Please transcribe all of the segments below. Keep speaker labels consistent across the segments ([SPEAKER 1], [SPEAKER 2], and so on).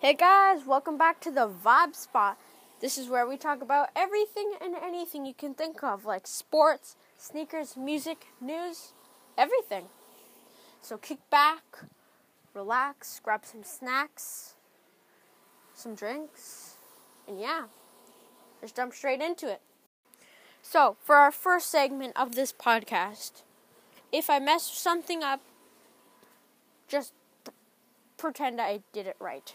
[SPEAKER 1] Hey guys, welcome back to the Vibe Spot. This is where we talk about everything and anything you can think of, like sports, sneakers, music, news, everything. So kick back, relax, grab some snacks, some drinks, and yeah, let's jump straight into it. So, for our first segment of this podcast, if I mess something up, just pretend I did it right.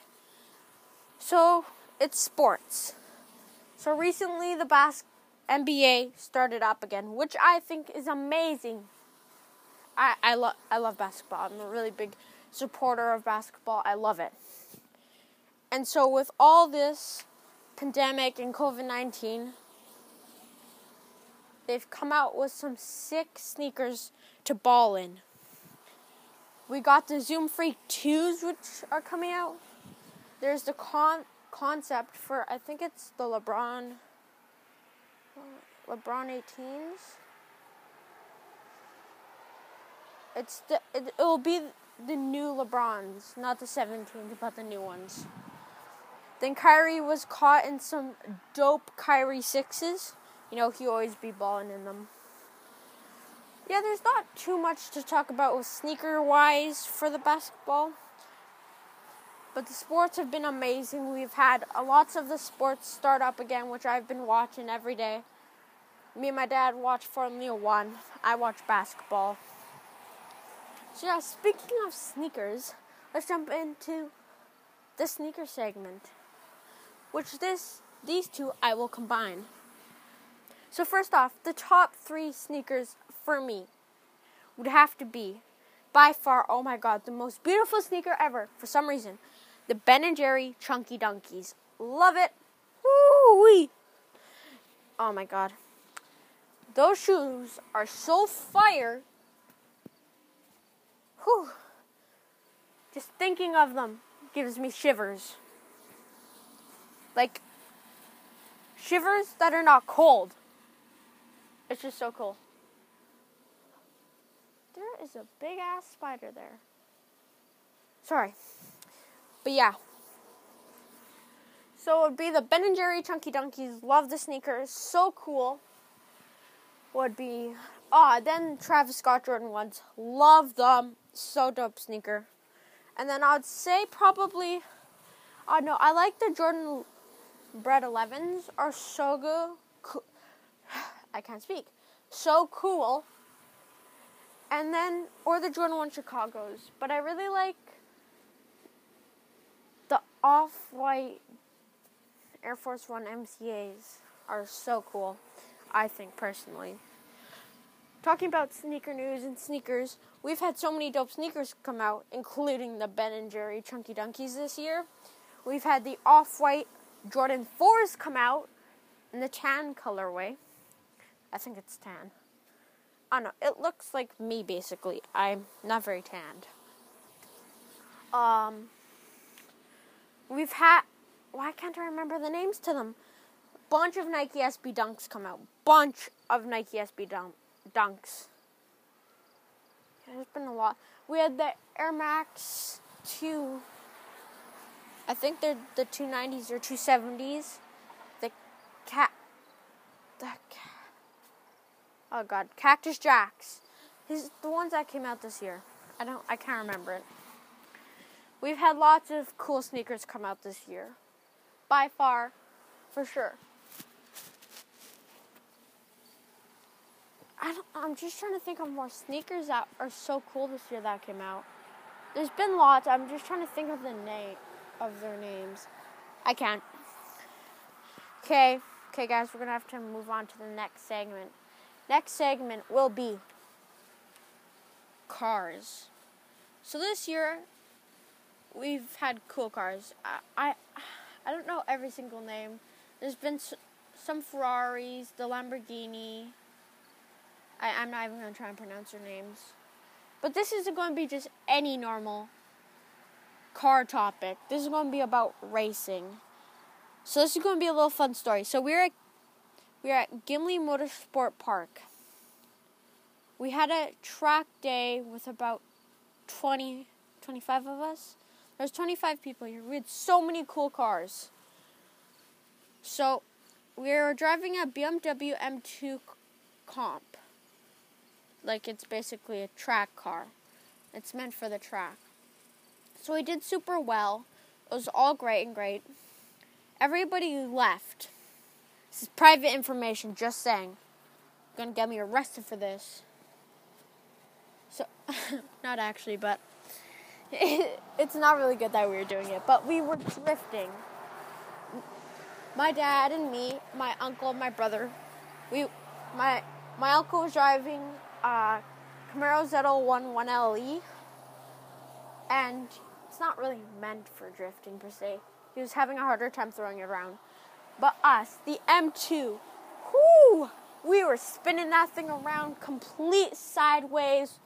[SPEAKER 1] So it's sports. So recently the bas- NBA started up again, which I think is amazing. I I love I love basketball. I'm a really big supporter of basketball. I love it. And so with all this pandemic and COVID-19, they've come out with some sick sneakers to ball in. We got the Zoom Freak 2s which are coming out there's the con- concept for I think it's the LeBron uh, LeBron 18s. It's the it, will be the new LeBrons, not the 17s, but the new ones. Then Kyrie was caught in some dope Kyrie sixes. You know he always be balling in them. Yeah, there's not too much to talk about with sneaker wise for the basketball. But the sports have been amazing. We've had lots of the sports start up again, which I've been watching every day. Me and my dad watch Formula One. I watch basketball. So yeah, speaking of sneakers, let's jump into the sneaker segment. Which this these two I will combine. So first off, the top three sneakers for me would have to be by far, oh my god, the most beautiful sneaker ever for some reason. The Ben and Jerry Chunky Dunkies. Love it. Woo-wee. Oh my god. Those shoes are so fire. Whew. Just thinking of them gives me shivers. Like shivers that are not cold. It's just so cool. There is a big ass spider there. Sorry. But yeah. So it would be the Ben and Jerry Chunky Dunkies. Love the sneakers. So cool. Would be ah then Travis Scott Jordan ones. Love them. So dope sneaker. And then I'd say probably I uh, no, I like the Jordan Bred 11s are so good. I can't speak. So cool. And then or the Jordan 1 Chicago's, but I really like off white Air Force One MCAs are so cool, I think personally. Talking about sneaker news and sneakers, we've had so many dope sneakers come out, including the Ben and Jerry Chunky Dunkies this year. We've had the off white Jordan 4s come out in the tan colorway. I think it's tan. I don't know. It looks like me basically. I'm not very tanned. Um, We've had why can't I remember the names to them? Bunch of Nike SB Dunks come out. Bunch of Nike SB dunk, Dunks. There's been a lot. We had the Air Max 2. I think they're the 290s or 270s. The cat. The cat. Oh god, Cactus Jacks. His the ones that came out this year. I don't. I can't remember it. We've had lots of cool sneakers come out this year. By far, for sure. I am just trying to think of more sneakers that are so cool this year that came out. There's been lots. I'm just trying to think of the name of their names. I can't. Okay, okay, guys, we're gonna have to move on to the next segment. Next segment will be cars. So this year, we've had cool cars. I, I, I don't know every single name. There's been s- some Ferraris, the Lamborghini. I, I'm not even to try and pronounce their names. But this isn't going to be just any normal car topic. This is going to be about racing. So this is going to be a little fun story. So we're at we're at Gimli Motorsport Park. We had a track day with about 20, 25 of us. There's 25 people here. We had so many cool cars. So we were driving a BMW M2 comp. Like it's basically a track car. It's meant for the track. So we did super well. It was all great and great. Everybody left. This is private information, just saying. You're Gonna get me arrested for this. So, not actually, but it's not really good that we were doing it. But we were drifting. My dad and me, my uncle, my brother, we, my my uncle was driving uh, Camaro ZL1 1LE, and it's not really meant for drifting per se. He was having a harder time throwing it around. But us, the M2, whoo, we were spinning that thing around complete sideways.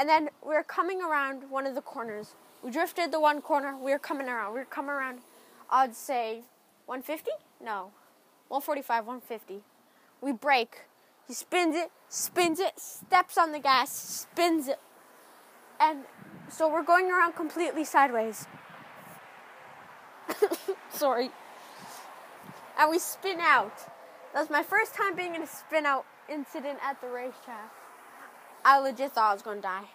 [SPEAKER 1] And then we were coming around one of the corners. We drifted the one corner, we were coming around. We were coming around, I'd say 150? No, 145, 150. We brake. He spins it, spins it, steps on the gas, spins it. And so we're going around completely sideways. Sorry. And we spin out. That was my first time being in a spin out incident at the racetrack. I legit thought I was gonna die.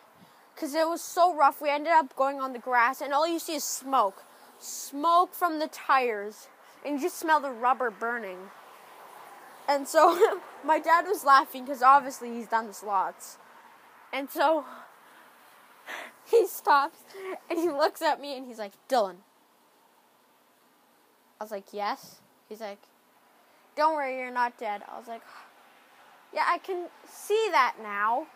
[SPEAKER 1] Because it was so rough. We ended up going on the grass, and all you see is smoke. Smoke from the tires. And you just smell the rubber burning. And so my dad was laughing because obviously he's done this lots. And so he stops and he looks at me and he's like, Dylan. I was like, yes. He's like, don't worry, you're not dead. I was like, yeah, I can see that now.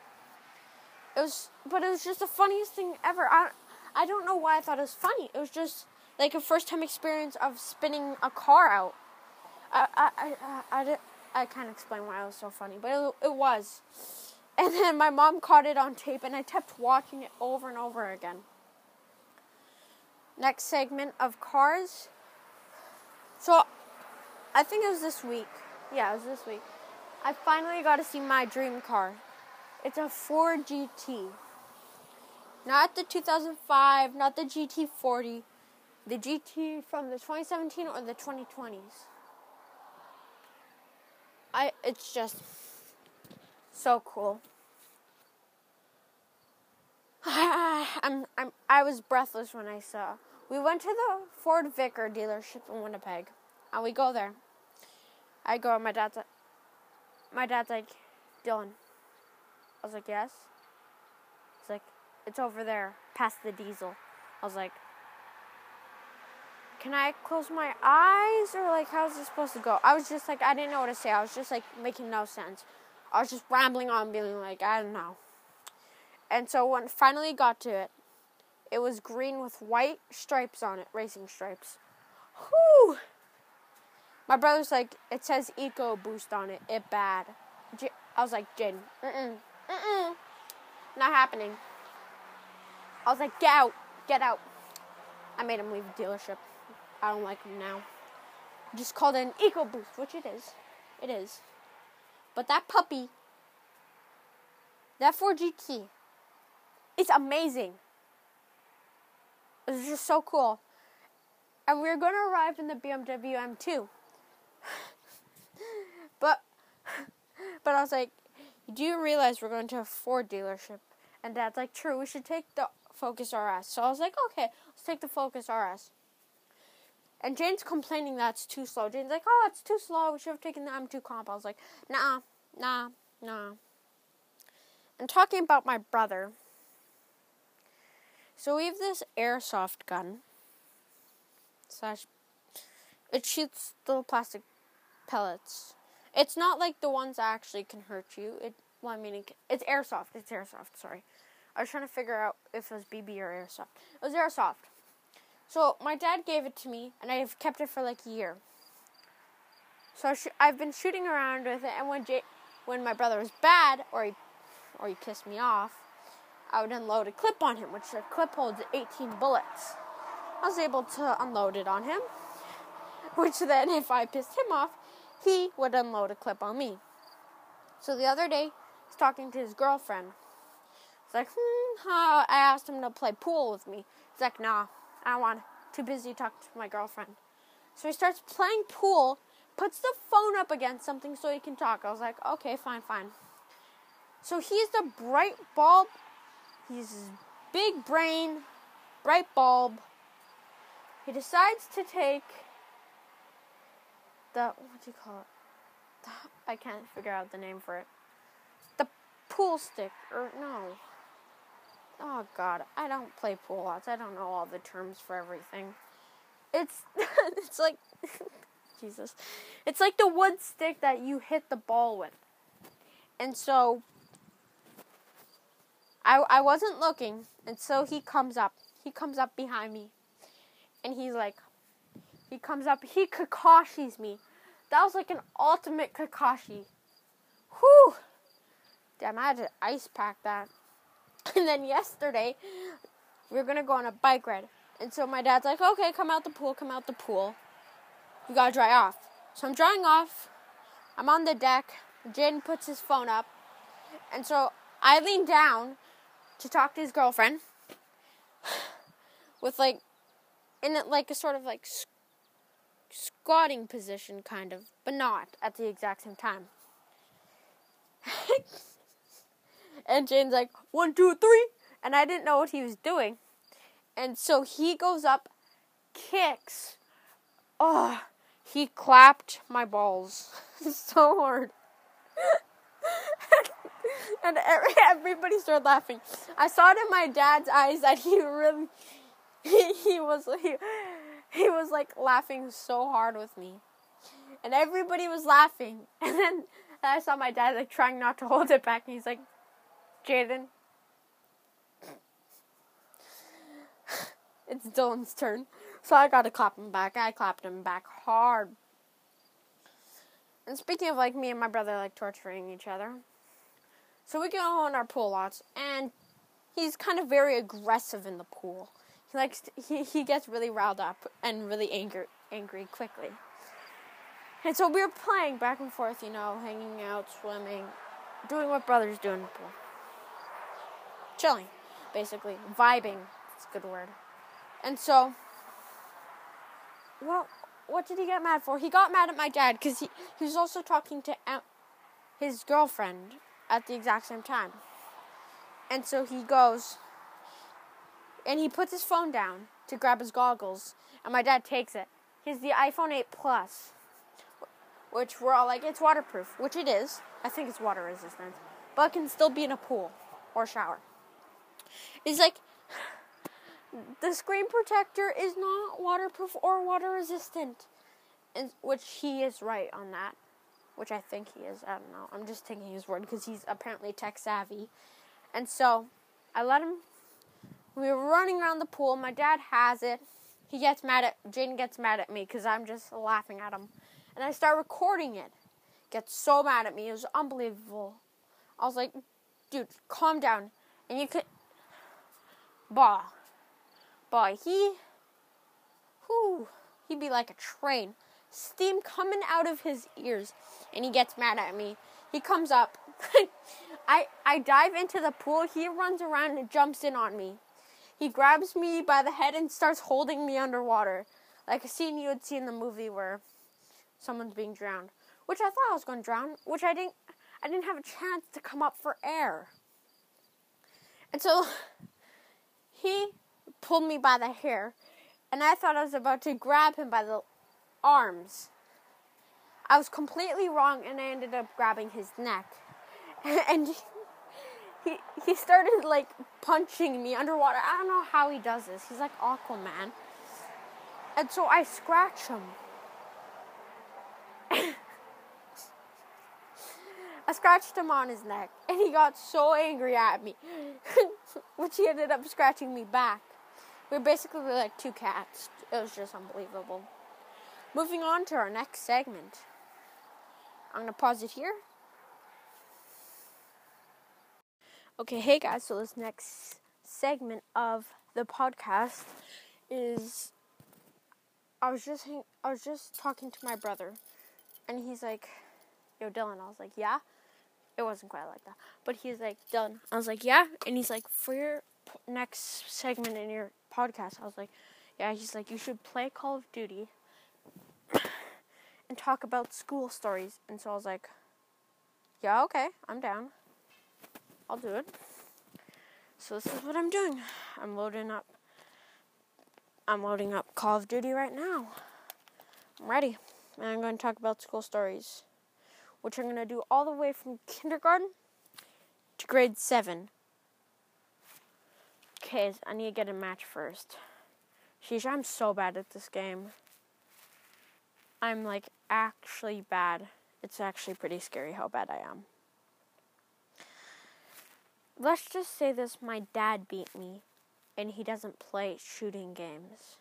[SPEAKER 1] It was, but it was just the funniest thing ever. I, I don't know why I thought it was funny. It was just like a first time experience of spinning a car out. I, I, I, I, I, I can't explain why it was so funny, but it, it was. And then my mom caught it on tape, and I kept watching it over and over again. Next segment of cars. So, I think it was this week. Yeah, it was this week. I finally got to see my dream car. It's a Ford GT. Not the 2005, not the GT40, the GT from the 2017 or the 2020s. I it's just so cool. I'm, I'm, I was breathless when I saw. We went to the Ford Vicker dealership in Winnipeg, and we go there. I go, and my dad's like, my dad's like, Dylan. I was like, yes. He's like, it's over there, past the diesel. I was like, can I close my eyes or like how's this supposed to go? I was just like I didn't know what to say. I was just like making no sense. I was just rambling on, being like I don't know. And so when finally got to it, it was green with white stripes on it, racing stripes. Whoo! My brother's like, it says EcoBoost on it. It bad. I was like, Jin, mm, not happening. I was like, get out, get out. I made him leave the dealership. I don't like him now. Just called it an EcoBoost, which it is. It is. But that puppy, that Ford GT, it's amazing. It's just so cool. And we are going to arrive in the BMW M2. but, but I was like, do you realize we're going to a Ford dealership? And Dad's like, true, we should take the Focus RS. So I was like, okay, let's take the Focus RS. And Jane's complaining that's too slow. Jane's like, oh, it's too slow. We should have taken the M2 comp. I was like, nah, nah, nah. And talking about my brother. So we have this airsoft gun. Slash, it shoots little plastic pellets. It's not like the ones that actually can hurt you. It, well, I mean, it, it's airsoft. It's airsoft. Sorry, I was trying to figure out if it was BB or airsoft. It was airsoft. So my dad gave it to me, and I've kept it for like a year. So I've been shooting around with it, and when J- when my brother was bad, or he or he pissed me off, I would unload a clip on him, which the clip holds 18 bullets. I was able to unload it on him, which then, if I pissed him off, he would unload a clip on me. So the other day, he's talking to his girlfriend. He's like, hmm, I asked him to play pool with me. He's like, nah, I don't want too busy to talk to my girlfriend. So he starts playing pool, puts the phone up against something so he can talk. I was like, okay, fine, fine. So he's the bright bulb. He's big brain, bright bulb. He decides to take the what do you call it? I can't figure out the name for it. Pool stick or no. Oh god, I don't play pool lots. I don't know all the terms for everything. It's it's like Jesus. It's like the wood stick that you hit the ball with. And so I I wasn't looking, and so he comes up. He comes up behind me. And he's like he comes up, he Kakashi's me. That was like an ultimate Kakashi. Damn, I had to ice pack that. And then yesterday, we were gonna go on a bike ride. And so my dad's like, okay, come out the pool, come out the pool. You gotta dry off. So I'm drying off. I'm on the deck. Jaden puts his phone up. And so I lean down to talk to his girlfriend with like, in like a sort of like squatting position, kind of, but not at the exact same time. and Jane's like, one, two, three. And I didn't know what he was doing. And so he goes up, kicks. Oh, he clapped my balls so hard. and everybody started laughing. I saw it in my dad's eyes that he really, he, he was, he, he was like laughing so hard with me. And everybody was laughing. And then I saw my dad like trying not to hold it back. And he's like, Jaden, it's Dylan's turn. So I got to clap him back. I clapped him back hard. And speaking of like me and my brother like torturing each other. So we go on our pool lots and he's kind of very aggressive in the pool. He likes to, he he gets really riled up and really angry angry quickly. And so we were playing back and forth, you know, hanging out, swimming, doing what brothers do in the pool. Chilling, basically. Vibing. It's a good word. And so, well, what did he get mad for? He got mad at my dad because he, he was also talking to his girlfriend at the exact same time. And so he goes, and he puts his phone down to grab his goggles, and my dad takes it. He's the iPhone 8 Plus, which we're all like, it's waterproof, which it is. I think it's water resistant, but it can still be in a pool or shower. He's like, the screen protector is not waterproof or water resistant, and which he is right on that. Which I think he is. I don't know. I'm just taking his word because he's apparently tech savvy, and so I let him we were running around the pool. My dad has it. He gets mad at Jane gets mad at me because I'm just laughing at him, and I start recording it. Gets so mad at me. It was unbelievable. I was like, dude, calm down. And you could, bah, boy, he, whoo, he'd be like a train, steam coming out of his ears, and he gets mad at me. He comes up. I I dive into the pool. He runs around and jumps in on me. He grabs me by the head and starts holding me underwater, like a scene you would see in the movie where someone's being drowned. Which I thought I was going to drown, which I didn't. I didn't have a chance to come up for air. And so he pulled me by the hair, and I thought I was about to grab him by the arms. I was completely wrong, and I ended up grabbing his neck. and he he started like punching me underwater. I don't know how he does this. He's like Aquaman. And so I scratch him. I scratched him on his neck, and he got so angry at me, which he ended up scratching me back. We were basically like two cats. It was just unbelievable. Moving on to our next segment. I'm gonna pause it here Okay, hey guys, so this next segment of the podcast is I was just I was just talking to my brother and he's like, "Yo, Dylan." I was like, "Yeah." It wasn't quite like that. But he's like, done. I was like, "Yeah." And he's like, "For your next segment in your podcast." I was like, yeah, he's like, you should play Call of Duty and talk about school stories. And so I was like, yeah, okay, I'm down. I'll do it. So this is what I'm doing. I'm loading up. I'm loading up Call of Duty right now. I'm ready. And I'm going to talk about school stories, which I'm going to do all the way from kindergarten to grade 7. Okay, I need to get a match first. Sheesh, I'm so bad at this game. I'm like actually bad. It's actually pretty scary how bad I am. Let's just say this my dad beat me, and he doesn't play shooting games,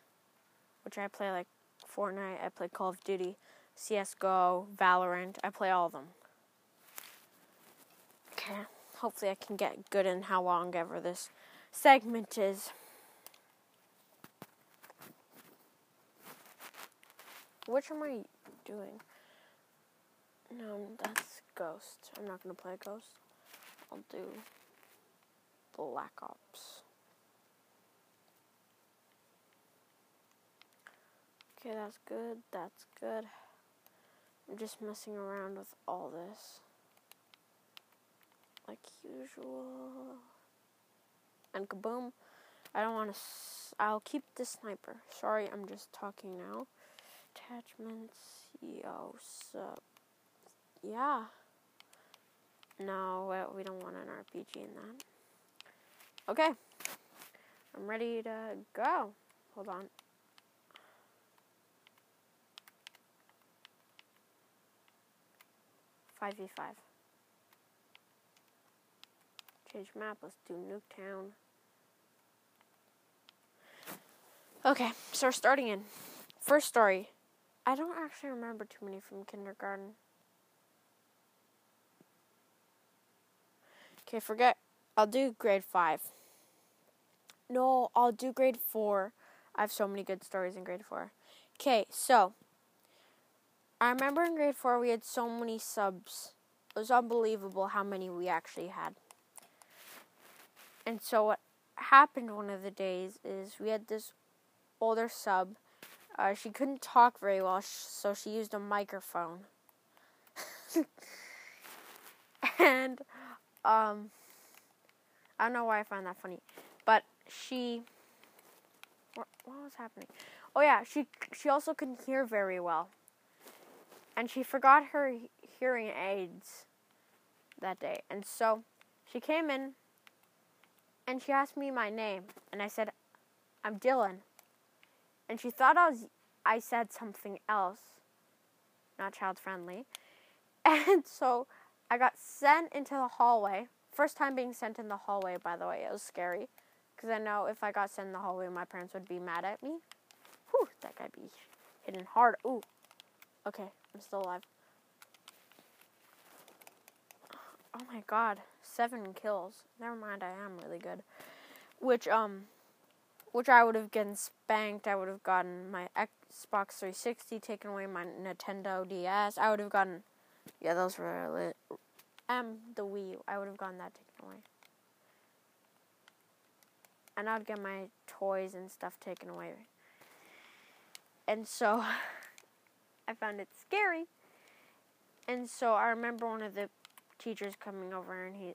[SPEAKER 1] which I play like Fortnite, I play Call of Duty, CSGO, Valorant, I play all of them. Okay, hopefully I can get good in how long ever this segment is. Which am I doing? No, that's Ghost. I'm not gonna play Ghost. I'll do Black Ops. Okay, that's good. That's good. I'm just messing around with all this. Like usual. And kaboom. I don't want to. I'll keep the sniper. Sorry, I'm just talking now. Attachments. Yo, sup. Yeah. No, we don't want an RPG in that. Okay. I'm ready to go. Hold on. Five v five. Change map. Let's do Nuketown. Okay, so we're starting in. First story. I don't actually remember too many from kindergarten. Okay, forget. I'll do grade five. No, I'll do grade four. I have so many good stories in grade four. Okay, so I remember in grade four we had so many subs. It was unbelievable how many we actually had. And so what happened one of the days is we had this older sub. Uh, she couldn't talk very well, so she used a microphone. and um, I don't know why I find that funny, but she. What, what was happening? Oh yeah, she she also couldn't hear very well, and she forgot her hearing aids that day, and so she came in, and she asked me my name, and I said, "I'm Dylan," and she thought I was I said something else, not child friendly, and so I got sent into the hallway. First time being sent in the hallway, by the way. It was scary. Because I know if I got sent in the hallway, my parents would be mad at me. Whew, that guy be hitting hard. Ooh. Okay, I'm still alive. Oh my god. Seven kills. Never mind, I am really good. Which, um, which I would have gotten spanked. I would have gotten my Xbox 360 taken away, my Nintendo DS. I would have gotten yeah, those were lit. Um, the Wii. I would have gotten that taken away. And I'd get my toys and stuff taken away. And so I found it scary. And so I remember one of the teachers coming over and he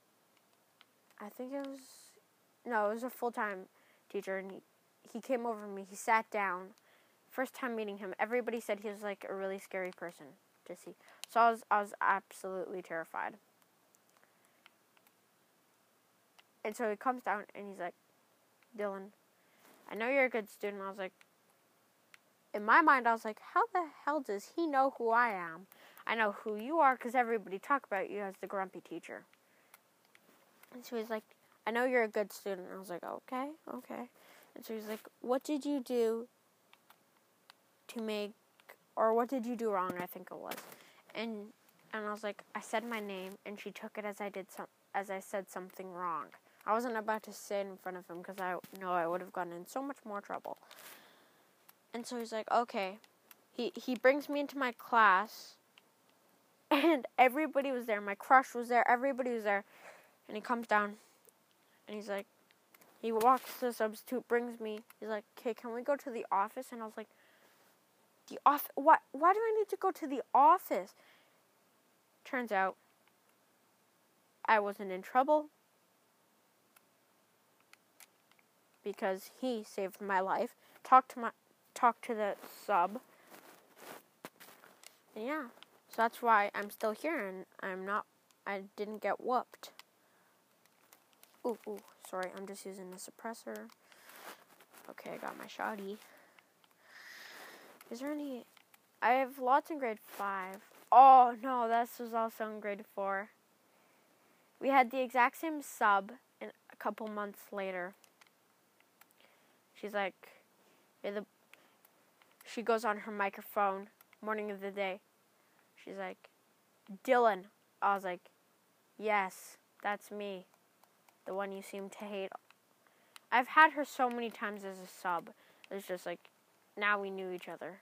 [SPEAKER 1] I think it was no, it was a full time teacher and he he came over to me, he sat down. First time meeting him, everybody said he was like a really scary person to see. So I was I was absolutely terrified. And so he comes down and he's like, Dylan, I know you're a good student. I was like, in my mind, I was like, how the hell does he know who I am? I know who you are because everybody talk about you as the grumpy teacher. And so he's like, I know you're a good student. I was like, okay, okay. And so he's like, what did you do to make or what did you do wrong? I think it was, and and I was like, I said my name, and she took it as I did some as I said something wrong. I wasn't about to say it in front of him because I know I would have gotten in so much more trouble. And so he's like, okay. He he brings me into my class, and everybody was there. My crush was there. Everybody was there, and he comes down, and he's like, he walks to the substitute, brings me. He's like, "Okay, can we go to the office?" And I was like, "The off? What? Why do I need to go to the office?" Turns out, I wasn't in trouble because he saved my life. Talked to my, talked to the sub. And yeah, so that's why I'm still here and I'm not. I didn't get whooped. Ooh, ooh, sorry, I'm just using the suppressor. Okay, I got my shoddy. Is there any. I have lots in grade 5. Oh, no, this was also in grade 4. We had the exact same sub in a couple months later. She's like, you're the, she goes on her microphone, morning of the day. She's like, Dylan. I was like, yes, that's me the one you seem to hate. I've had her so many times as a sub. It's just like now we knew each other,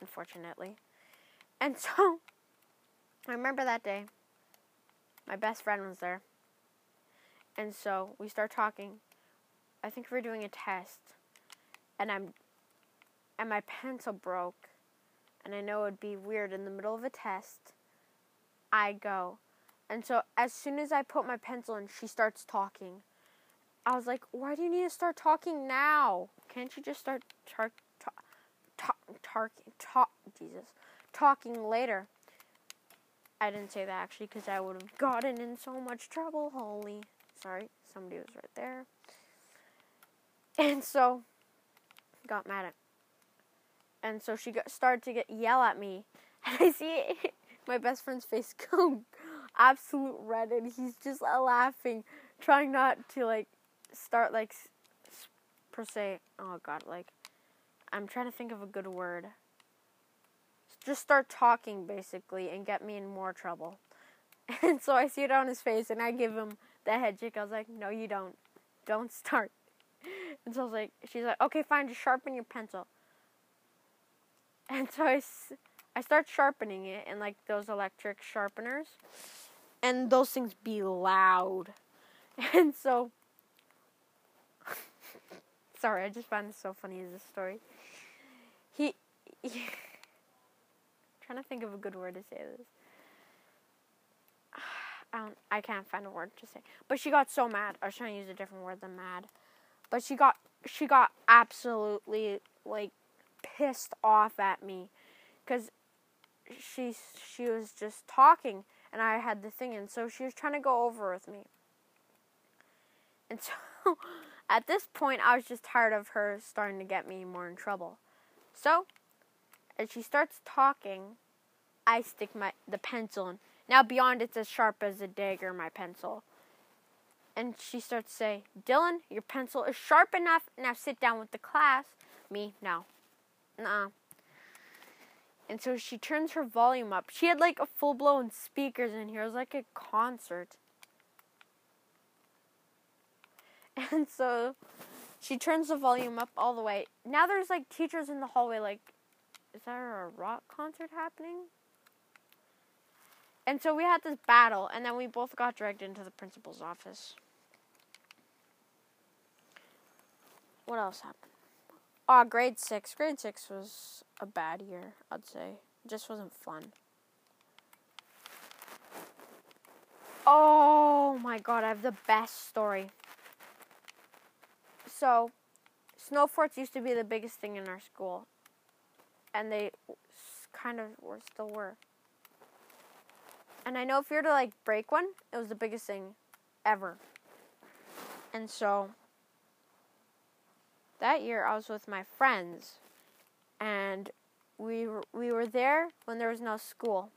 [SPEAKER 1] unfortunately. And so I remember that day. My best friend was there. And so we start talking. I think we are doing a test. And I'm and my pencil broke. And I know it would be weird in the middle of a test. I go, and so as soon as I put my pencil in, she starts talking. I was like, why do you need to start talking now? Can't you just start tar- talk, talk, talk, talk, Jesus, talking later? I didn't say that actually because I would have gotten in so much trouble. Holy, sorry, somebody was right there. And so, got mad at. And so she got, started to get yell at me, and I see my best friend's face go absolute red and he's just uh, laughing, trying not to like start like per se. Oh god, like I'm trying to think of a good word. Just start talking basically and get me in more trouble. And so I see it on his face and I give him the head shake. I was like, no, you don't. Don't start. And so I was like, she's like, okay, fine, just sharpen your pencil. And so I, I start sharpening it in like those electric sharpeners and those things be loud. And so, sorry, I just find this so funny as a story. He, he trying to think of a good word to say this. I don't, I can't find a word to say. But she got so mad. I was trying to use a different word than mad. But she got she got absolutely like pissed off at me cuz she she was just talking and I had the thing, and so she was trying to go over with me. And so at this point, I was just tired of her starting to get me more in trouble. So, as she starts talking, I stick my the pencil in. Now beyond it's as sharp as a dagger, my pencil. And she starts to say, Dylan, your pencil is sharp enough. Now sit down with the class. Me, no. Nah. And so she turns her volume up. She had like a full blown speakers in here. It was like a concert. And so she turns the volume up all the way. Now there's like teachers in the hallway like is there a rock concert happening? And so we had this battle and then we both got dragged into the principal's office. What else happened? Oh, grade six. Grade six was a bad year, I'd say. It just wasn't fun. Oh my god, I have the best story. So, snow forts used to be the biggest thing in our school. And they kind of were still were. And I know if you were to like break one, it was the biggest thing ever. And so that year I was with my friends and we were, we were there when there was no school.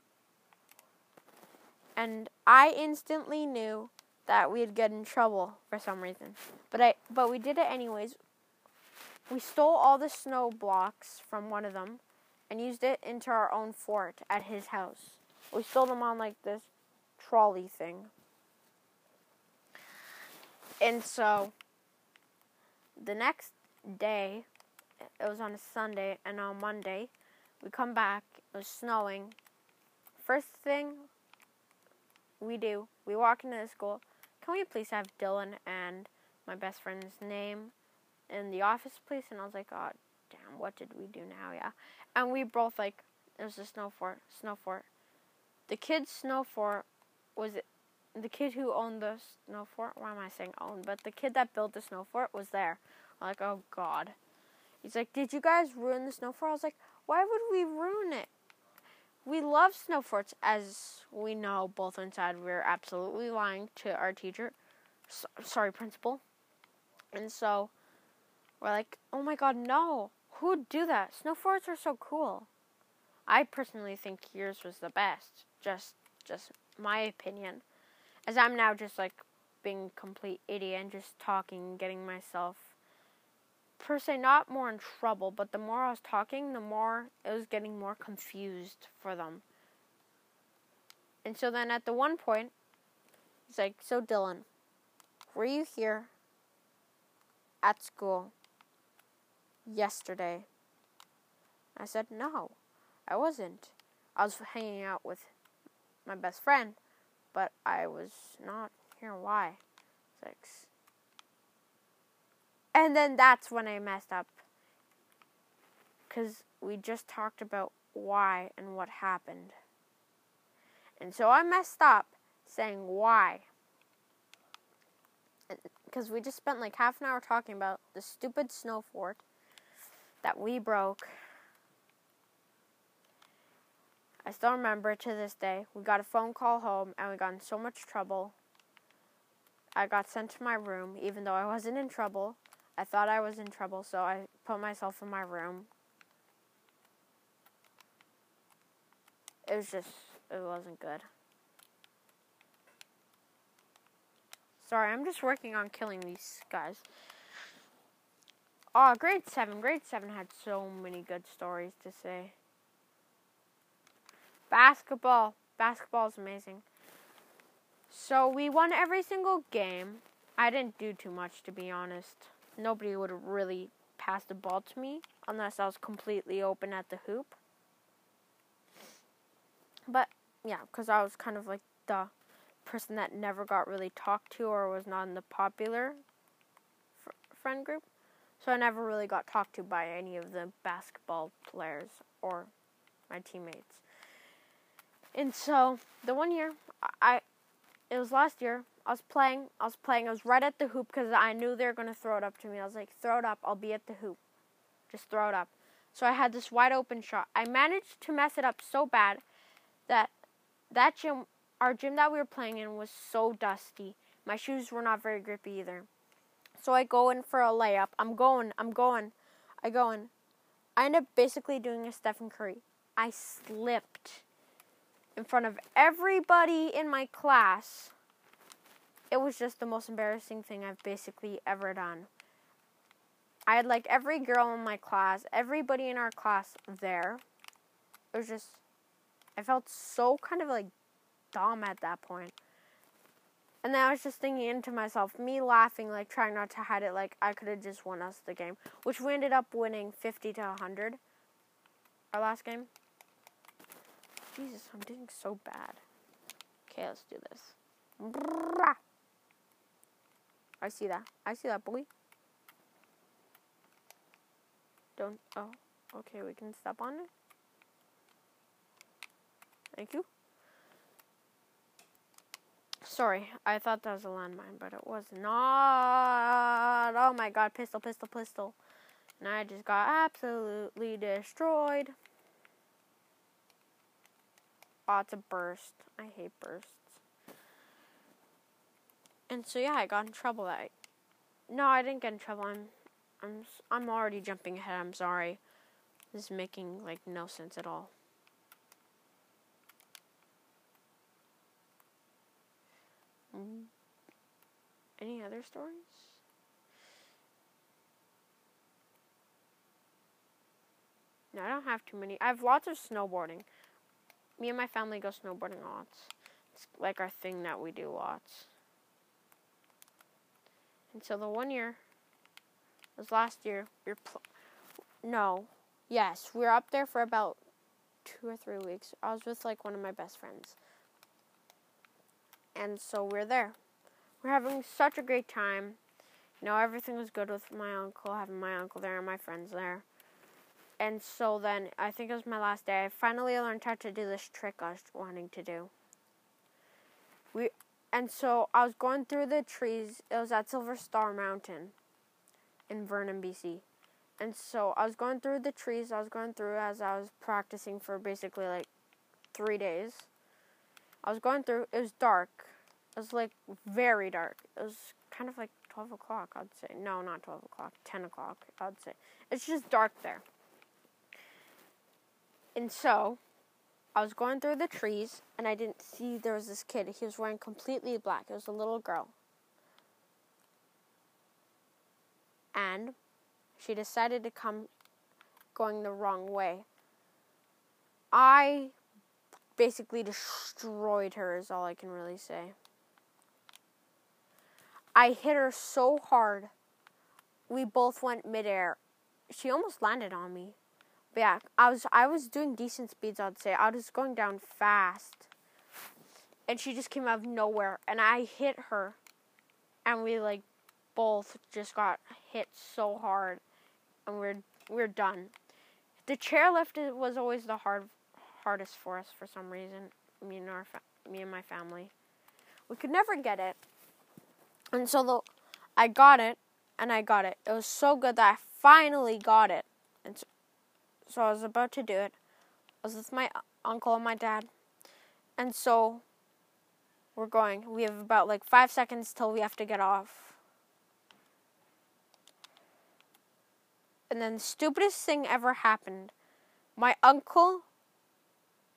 [SPEAKER 1] And I instantly knew that we'd get in trouble for some reason. But I but we did it anyways. We stole all the snow blocks from one of them and used it into our own fort at his house. We stole them on like this trolley thing. And so the next day, it was on a Sunday, and on Monday, we come back, it was snowing. First thing we do, we walk into the school. Can we please have Dylan and my best friend's name in the office please? and I was like, oh, damn, what did we do now? Yeah. And we both, like, it was a snow fort, snow fort. The kid's snow fort was the kid who owned the snow fort. Why am I saying owned? But the kid that built the snow fort was there. Like, oh, God. He's like, did you guys ruin the snow fort? I was like, why would we ruin it? We love snow forts, as we know both inside. We're absolutely lying to our teacher. So, sorry, principal. And so we're like, oh my god, no. Who would do that? Snow forts are so cool. I personally think yours was the best. Just, just my opinion. As I'm now just like being complete idiot and just talking, getting myself per se not more in trouble, but the more I was talking, the more it was getting more confused for them. And so then at the one point, he's like, So Dylan, were you here at school yesterday? I said, No, I wasn't. I was hanging out with my best friend, but I was not here. Why? Six. And then that's when I messed up. Because we just talked about why and what happened. And so I messed up saying why. Because we just spent like half an hour talking about the stupid snow fort that we broke. I still remember to this day. We got a phone call home and we got in so much trouble. I got sent to my room even though I wasn't in trouble. I thought I was in trouble, so I put myself in my room. It was just, it wasn't good. Sorry, I'm just working on killing these guys. Oh, grade 7. Grade 7 had so many good stories to say. Basketball. Basketball is amazing. So we won every single game. I didn't do too much, to be honest nobody would really pass the ball to me unless I was completely open at the hoop. But yeah, because I was kind of like the person that never got really talked to or was not in the popular f- friend group. So I never really got talked to by any of the basketball players or my teammates. And so the one year I it was last year I was playing. I was playing. I was right at the hoop because I knew they were to throw it up to me. I was like, throw it up. I'll be at the hoop. Just throw it up. So I had this wide open shot. I managed to mess it up so bad that that gym, our gym that we were playing in, was so dusty. My shoes were not very grippy either. So I go in for a layup. I'm going. I'm going. I go in. I end up basically doing a Stephen Curry. I slipped in front of everybody in my class it was just the most embarrassing thing I've basically ever done. I had like every girl in my class, everybody in our class there. It was just, I felt so kind of like dumb at that point. And then I was just thinking into myself, me laughing, like trying not to hide it, like I could have just won us the game, which we ended up winning 50 to 100. Our last game. Jesus, I'm doing so bad. Okay, let's do this. I see that. I see that, boy. Don't. Oh, okay. We can step on it. Thank you. Sorry, I thought that was a landmine, but it was not. Oh my god, pistol, pistol, pistol. And I just got absolutely destroyed. Oh, it's a burst. I hate bursts. And so yeah, I got in trouble. I no, I didn't get in trouble. I'm I'm I'm already jumping ahead. I'm sorry. This is making like no sense at all. Mm. Any other stories? No, I don't have too many. I have lots of snowboarding. Me and my family go snowboarding lots. It's like our thing that we do lots. And so the one year was last year. We are no, yes, we were up there for about two or three weeks. I was with like one of my best friends, and so we're there. We're having such a great time. You know, everything was good with my uncle, having my uncle there and my friends there. And so then, I think it was my last day. I finally learned how to do this trick I was wanting to do. We, and so I was going through the trees. It was at Silver Star Mountain in Vernon, BC. And so I was going through the trees. I was going through as I was practicing for basically like three days. I was going through. It was dark. It was like very dark. It was kind of like 12 o'clock, I'd say. No, not 12 o'clock. 10 o'clock, I'd say. It's just dark there. And so I was going through the trees and I didn't see there was this kid. He was wearing completely black. It was a little girl. And she decided to come going the wrong way. I basically destroyed her, is all I can really say. I hit her so hard, we both went midair. She almost landed on me. But yeah, I was I was doing decent speeds. I'd say I was going down fast, and she just came out of nowhere, and I hit her, and we like both just got hit so hard, and we're we're done. The chairlift was always the hard hardest for us for some reason. Me and our fa- me and my family, we could never get it, and so the I got it, and I got it. It was so good that I finally got it, and so, so I was about to do it. I was with my uncle and my dad, and so we're going. We have about like five seconds till we have to get off. And then the stupidest thing ever happened. My uncle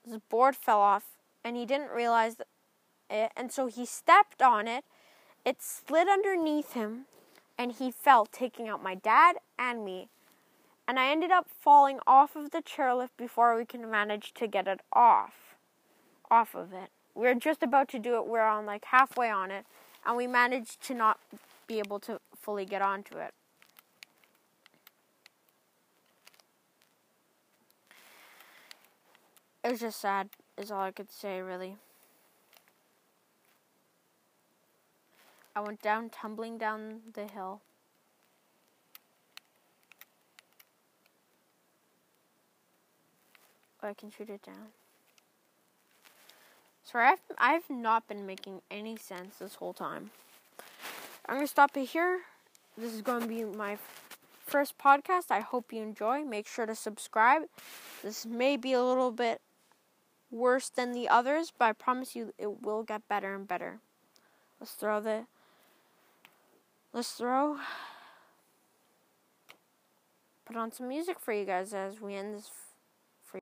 [SPEAKER 1] the board fell off and he didn't realize it and so he stepped on it it slid underneath him and he fell taking out my dad and me and i ended up falling off of the chairlift before we could manage to get it off off of it we are just about to do it we're on like halfway on it and we managed to not be able to fully get onto it it was just sad, is all I could say, really. I went down, tumbling down the hill. I can shoot it down. Sorry, I've, I've not been making any sense this whole time. I'm going to stop it here. This is going to be my first podcast. I hope you enjoy. Make sure to subscribe. This may be a little bit worse than the others, but I promise you it will get better and better. Let's throw the. Let's throw. Put on some music for you guys as we end this